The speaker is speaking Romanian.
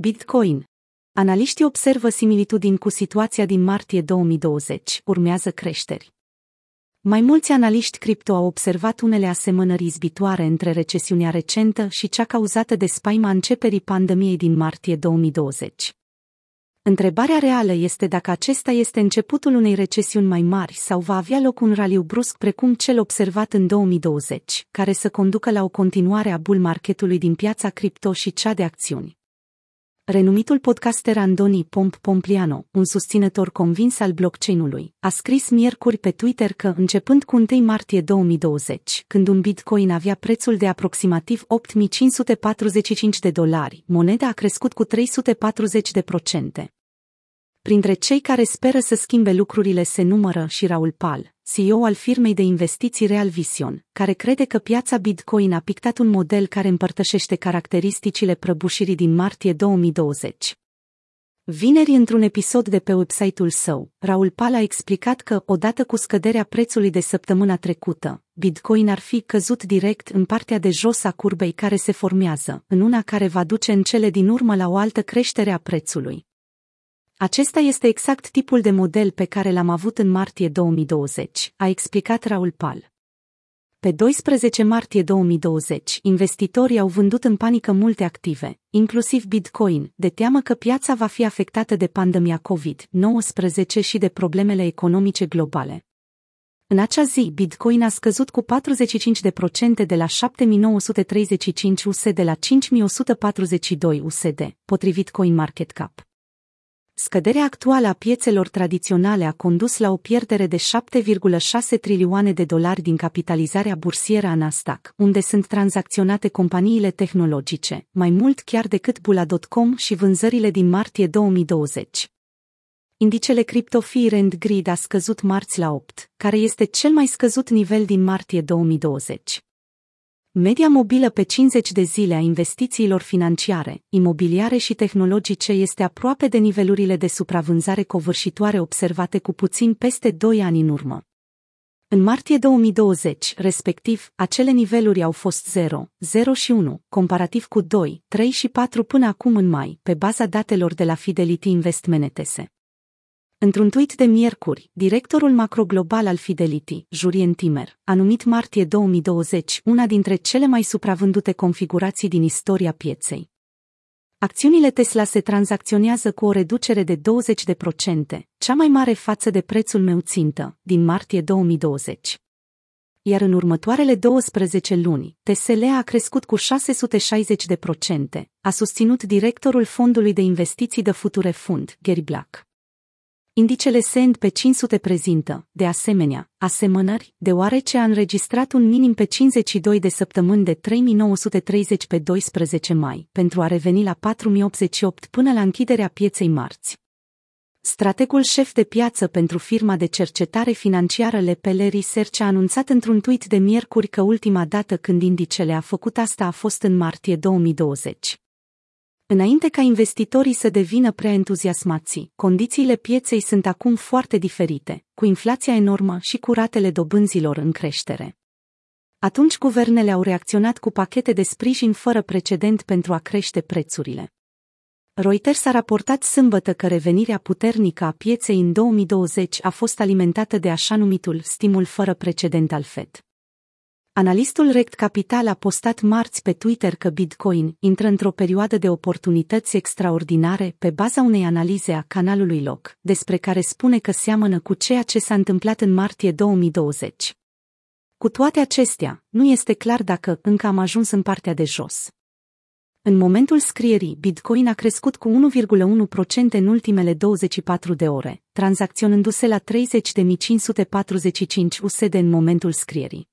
Bitcoin. Analiștii observă similitudini cu situația din martie 2020, urmează creșteri. Mai mulți analiști cripto au observat unele asemănări izbitoare între recesiunea recentă și cea cauzată de spaima începerii pandemiei din martie 2020. Întrebarea reală este dacă acesta este începutul unei recesiuni mai mari sau va avea loc un raliu brusc precum cel observat în 2020, care să conducă la o continuare a bull marketului din piața cripto și cea de acțiuni. Renumitul podcaster Andoni Pomp Pompliano, un susținător convins al blockchain-ului, a scris miercuri pe Twitter că, începând cu 1 martie 2020, când un bitcoin avea prețul de aproximativ 8545 de dolari, moneda a crescut cu 340 de procente. Printre cei care speră să schimbe lucrurile se numără și Raul Pal, CEO al firmei de investiții Real Vision, care crede că piața Bitcoin a pictat un model care împărtășește caracteristicile prăbușirii din martie 2020. Vineri, într-un episod de pe website-ul său, Raul Pal a explicat că, odată cu scăderea prețului de săptămâna trecută, Bitcoin ar fi căzut direct în partea de jos a curbei care se formează, în una care va duce în cele din urmă la o altă creștere a prețului. Acesta este exact tipul de model pe care l-am avut în martie 2020, a explicat Raul Pal. Pe 12 martie 2020, investitorii au vândut în panică multe active, inclusiv Bitcoin, de teamă că piața va fi afectată de pandemia COVID-19 și de problemele economice globale. În acea zi, Bitcoin a scăzut cu 45% de la 7935 USD la 5142 USD, potrivit CoinMarketCap. Scăderea actuală a piețelor tradiționale a condus la o pierdere de 7,6 trilioane de dolari din capitalizarea bursieră a Nasdaq, unde sunt tranzacționate companiile tehnologice, mai mult chiar decât Bula.com și vânzările din martie 2020. Indicele Crypto Fear and Greed a scăzut marți la 8, care este cel mai scăzut nivel din martie 2020. Media mobilă pe 50 de zile a investițiilor financiare, imobiliare și tehnologice este aproape de nivelurile de supravânzare covârșitoare observate cu puțin peste 2 ani în urmă. În martie 2020, respectiv, acele niveluri au fost 0, 0 și 1, comparativ cu 2, 3 și 4 până acum în mai, pe baza datelor de la Fidelity Investment ETS. Într-un tweet de miercuri, directorul macroglobal al Fidelity, Jurien Timer, a numit martie 2020 una dintre cele mai supravândute configurații din istoria pieței. Acțiunile Tesla se tranzacționează cu o reducere de 20%, cea mai mare față de prețul meu țintă, din martie 2020. Iar în următoarele 12 luni, TSL a crescut cu 660%, a susținut directorul fondului de investiții de future fund, Gary Black. Indicele SEND pe 500 prezintă, de asemenea, asemănări, deoarece a înregistrat un minim pe 52 de săptămâni de 3930 pe 12 mai, pentru a reveni la 4088 până la închiderea pieței marți. Strategul șef de piață pentru firma de cercetare financiară Lepele Research a anunțat într-un tweet de miercuri că ultima dată când indicele a făcut asta a fost în martie 2020. Înainte ca investitorii să devină prea entuziasmați, condițiile pieței sunt acum foarte diferite, cu inflația enormă și cu ratele dobânzilor în creștere. Atunci guvernele au reacționat cu pachete de sprijin fără precedent pentru a crește prețurile. Reuters a raportat sâmbătă că revenirea puternică a pieței în 2020 a fost alimentată de așa numitul stimul fără precedent al FED. Analistul Rect Capital a postat marți pe Twitter că Bitcoin intră într-o perioadă de oportunități extraordinare pe baza unei analize a canalului LOC, despre care spune că seamănă cu ceea ce s-a întâmplat în martie 2020. Cu toate acestea, nu este clar dacă încă am ajuns în partea de jos. În momentul scrierii, Bitcoin a crescut cu 1,1% în ultimele 24 de ore, tranzacționându-se la 30.545 USD în momentul scrierii.